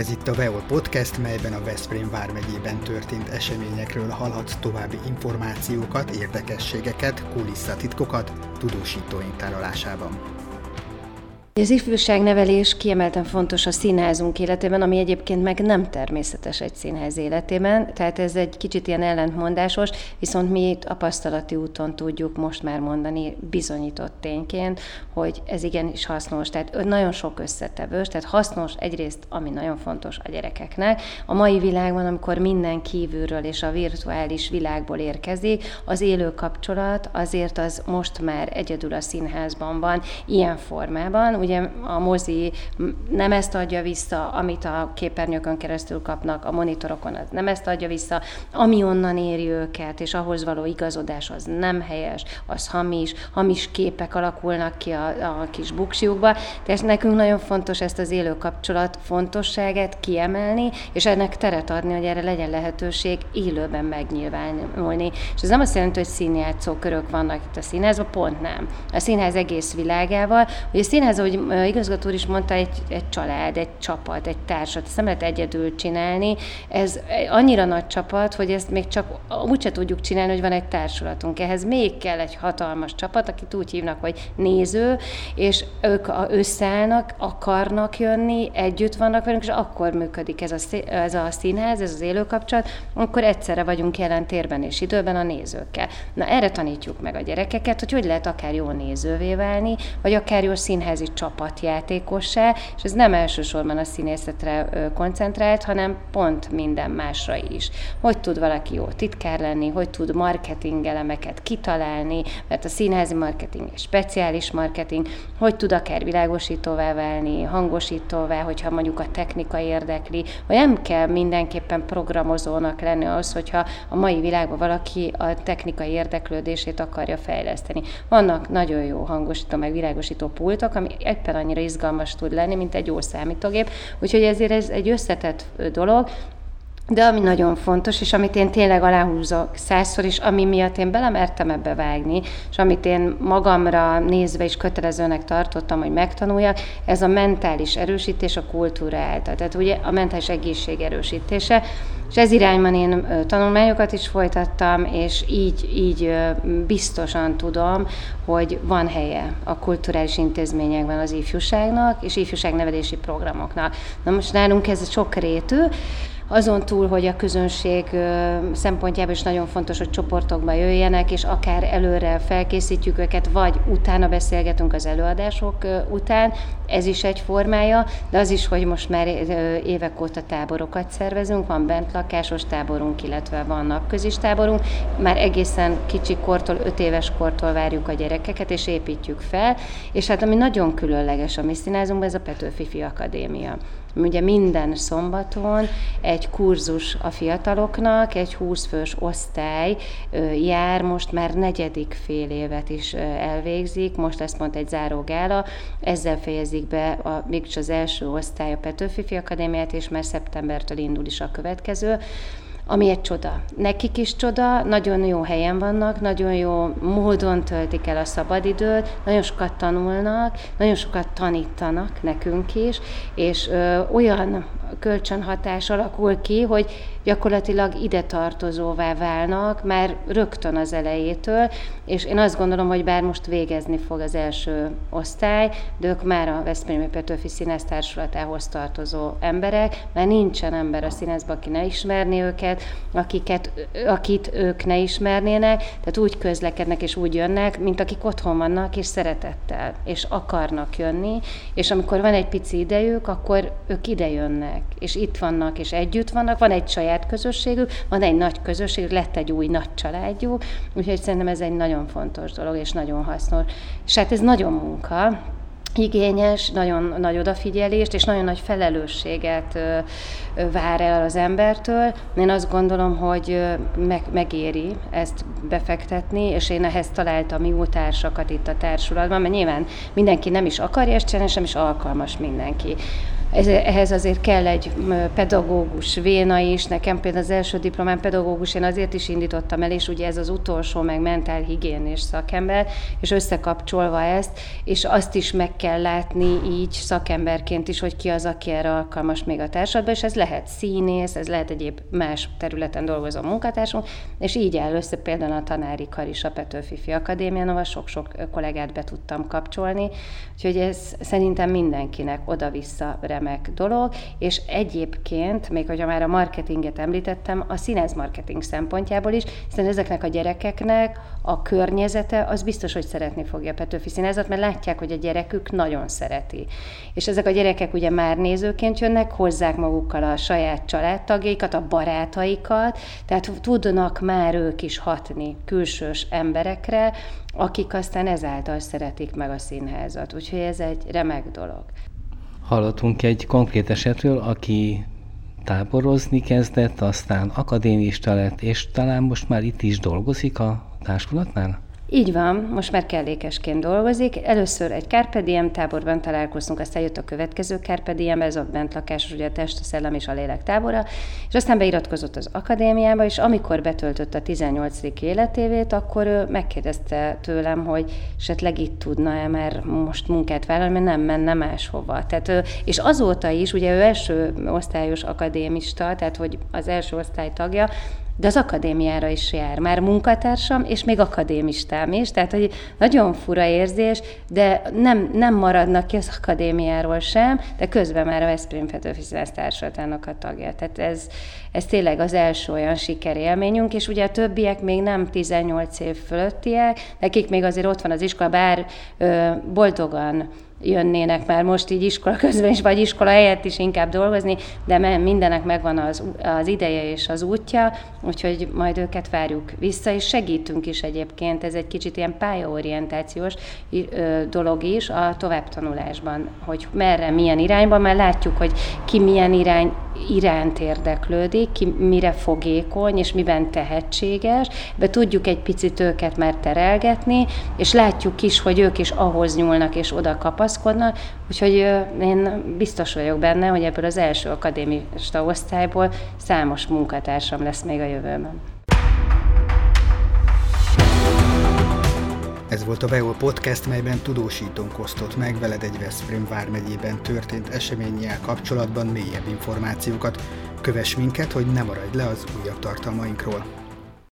Ez itt a Veol Podcast, melyben a Veszprém vármegyében történt eseményekről hallhatsz további információkat, érdekességeket, kulisszatitkokat tudósítóink tárolásában. Az ifjúságnevelés kiemelten fontos a színházunk életében, ami egyébként meg nem természetes egy színház életében, tehát ez egy kicsit ilyen ellentmondásos, viszont mi itt apasztalati úton tudjuk most már mondani bizonyított tényként, hogy ez igenis hasznos, tehát nagyon sok összetevős, tehát hasznos egyrészt, ami nagyon fontos a gyerekeknek. A mai világban, amikor minden kívülről és a virtuális világból érkezik, az élő kapcsolat azért az most már egyedül a színházban van, ilyen formában, ugye a mozi nem ezt adja vissza, amit a képernyőkön keresztül kapnak, a monitorokon az nem ezt adja vissza, ami onnan éri őket, és ahhoz való igazodás az nem helyes, az hamis, hamis képek alakulnak ki a, a kis buksiukba, tehát nekünk nagyon fontos ezt az élő kapcsolat fontosságát kiemelni, és ennek teret adni, hogy erre legyen lehetőség élőben megnyilvánulni. És ez nem azt jelenti, hogy színjátszó körök vannak itt a színházban, pont nem. A színház egész világával, hogy a színház, ahogy igazgató is mondta, egy, egy család, egy csapat, egy társat, ezt nem lehet egyedül csinálni. Ez annyira nagy csapat, hogy ezt még csak úgyse tudjuk csinálni, hogy van egy társulatunk. Ehhez még kell egy hatalmas csapat, akit úgy hívnak, hogy néző, és ők összeállnak, akarnak jönni, együtt vannak velünk, és akkor működik ez a, ez a színház, ez az élő kapcsolat, akkor egyszerre vagyunk jelen térben és időben a nézőkkel. Na erre tanítjuk meg a gyerekeket, hogy hogy lehet akár jó nézővé válni, vagy akár jó színházi csapatjátékossá, és ez nem elsősorban a színészetre koncentrált, hanem pont minden másra is. Hogy tud valaki jó titkár lenni, hogy tud marketing elemeket kitalálni, mert a színházi marketing egy speciális marketing, hogy tud akár világosítóvá válni, hangosítóvá, hogyha mondjuk a technika érdekli, vagy nem kell mindenképpen programozónak lenni ahhoz, hogyha a mai világban valaki a technikai érdeklődését akarja fejleszteni. Vannak nagyon jó hangosító, meg világosító pultok, ami éppen annyira izgalmas tud lenni, mint egy jó számítógép. Úgyhogy ezért ez egy összetett dolog, de ami nagyon fontos, és amit én tényleg aláhúzok százszor, és ami miatt én belemertem ebbe vágni, és amit én magamra nézve is kötelezőnek tartottam, hogy megtanuljak, ez a mentális erősítés a kultúra által. Tehát ugye a mentális egészség erősítése, és ez irányban én tanulmányokat is folytattam, és így, így biztosan tudom, hogy van helye a kulturális intézményekben az ifjúságnak, és ifjúságnevelési programoknak. Na most nálunk ez sok rétű, azon túl, hogy a közönség szempontjából is nagyon fontos, hogy csoportokba jöjjenek, és akár előre felkészítjük őket, vagy utána beszélgetünk az előadások után, ez is egy formája, de az is, hogy most már évek óta táborokat szervezünk, van bent lakásos táborunk, illetve van napközis táborunk, már egészen kicsi kortól, öt éves kortól várjuk a gyerekeket, és építjük fel, és hát ami nagyon különleges a mi színázunkban, ez a Petőfi Akadémia. Ugye minden szombaton egy kurzus a fiataloknak, egy 20 fős osztály jár, most már negyedik fél évet is elvégzik, most lesz pont egy zárógála, ezzel fejezik be a, mégis az első osztály a Petőfi Akadémiát, és már szeptembertől indul is a következő ami egy csoda. Nekik is csoda, nagyon jó helyen vannak, nagyon jó módon töltik el a szabadidőt, nagyon sokat tanulnak, nagyon sokat tanítanak nekünk is, és ö, olyan kölcsönhatás alakul ki, hogy gyakorlatilag ide tartozóvá válnak már rögtön az elejétől, és én azt gondolom, hogy bár most végezni fog az első osztály, de ők már a Veszprémi Petőfi Színász Társulatához tartozó emberek, mert nincsen ember a színházban, aki ne ismerné őket, akiket, akit ők ne ismernének, tehát úgy közlekednek és úgy jönnek, mint akik otthon vannak, és szeretettel, és akarnak jönni, és amikor van egy pici idejük, akkor ők ide jönnek, és itt vannak, és együtt vannak, van egy saját közösségük, van egy nagy közösség, lett egy új nagy családjuk, úgyhogy szerintem ez egy nagyon fontos dolog, és nagyon hasznos. És hát ez nagyon munka, igényes, nagyon nagy odafigyelést és nagyon nagy felelősséget vár el az embertől. Én azt gondolom, hogy meg, megéri ezt befektetni, és én ehhez találtam jó társakat itt a társulatban, mert nyilván mindenki nem is akarja ezt csinálni, sem is alkalmas mindenki. Ehhez azért kell egy pedagógus véna is. Nekem például az első diplomám pedagógus, én azért is indítottam el, és ugye ez az utolsó, meg mentálhigiénés szakember, és összekapcsolva ezt, és azt is meg kell látni így szakemberként is, hogy ki az, aki erre alkalmas még a társadalomban, és ez lehet színész, ez lehet egyéb más területen dolgozó munkatársunk, és így áll össze például a tanári kar is a Petőfi Akadémián, ahol sok-sok kollégát be tudtam kapcsolni, úgyhogy ez szerintem mindenkinek oda-vissza remek dolog, és egyébként, még hogyha már a marketinget említettem, a színez marketing szempontjából is, hiszen ezeknek a gyerekeknek a környezete az biztos, hogy szeretni fogja Petőfi Színházat, mert látják, hogy a gyerekük nagyon szereti. És ezek a gyerekek ugye már nézőként jönnek, hozzák magukkal a saját családtagjaikat, a barátaikat, tehát tudnak már ők is hatni külsős emberekre, akik aztán ezáltal szeretik meg a színházat. Úgyhogy ez egy remek dolog. Hallottunk egy konkrét esetről, aki táborozni kezdett, aztán akadémista lett, és talán most már itt is dolgozik a társulatnál? Így van, most már kellékesként dolgozik. Először egy Carpe Diem táborban találkoztunk, aztán jött a következő Carpe Diem, ez a bentlakásos, ugye a test, a szellem és a lélek tábora, és aztán beiratkozott az akadémiába, és amikor betöltött a 18. életévét, akkor ő megkérdezte tőlem, hogy esetleg itt tudna-e már most munkát vállalni, mert nem menne máshova. Tehát, és azóta is, ugye ő első osztályos akadémista, tehát hogy az első osztály tagja, de az akadémiára is jár. Már munkatársam, és még akadémistám is, tehát hogy nagyon fura érzés, de nem, nem maradnak ki az akadémiáról sem, de közben már a Veszprém Petőfi Társadalmának a tagja. Tehát ez, ez tényleg az első olyan sikerélményünk, és ugye a többiek még nem 18 év fölöttiek, nekik még azért ott van az iskola, bár ö, boldogan jönnének már most így iskola közben is, vagy iskola helyett is inkább dolgozni, de mindenek megvan az, az ideje és az útja, úgyhogy majd őket várjuk vissza, és segítünk is egyébként, ez egy kicsit ilyen pályaorientációs dolog is a továbbtanulásban, hogy merre, milyen irányban, mert látjuk, hogy ki milyen irány iránt érdeklődik, ki mire fogékony, és miben tehetséges, be tudjuk egy picit őket már terelgetni, és látjuk is, hogy ők is ahhoz nyúlnak, és oda kapaszkodnak, úgyhogy én biztos vagyok benne, hogy ebből az első akadémista osztályból számos munkatársam lesz még a jövőben. Volt a Beol Podcast, melyben tudósítónk osztott meg veled egy Veszprém vármegyében történt eseménnyel kapcsolatban mélyebb információkat. Kövess minket, hogy ne maradj le az újabb tartalmainkról.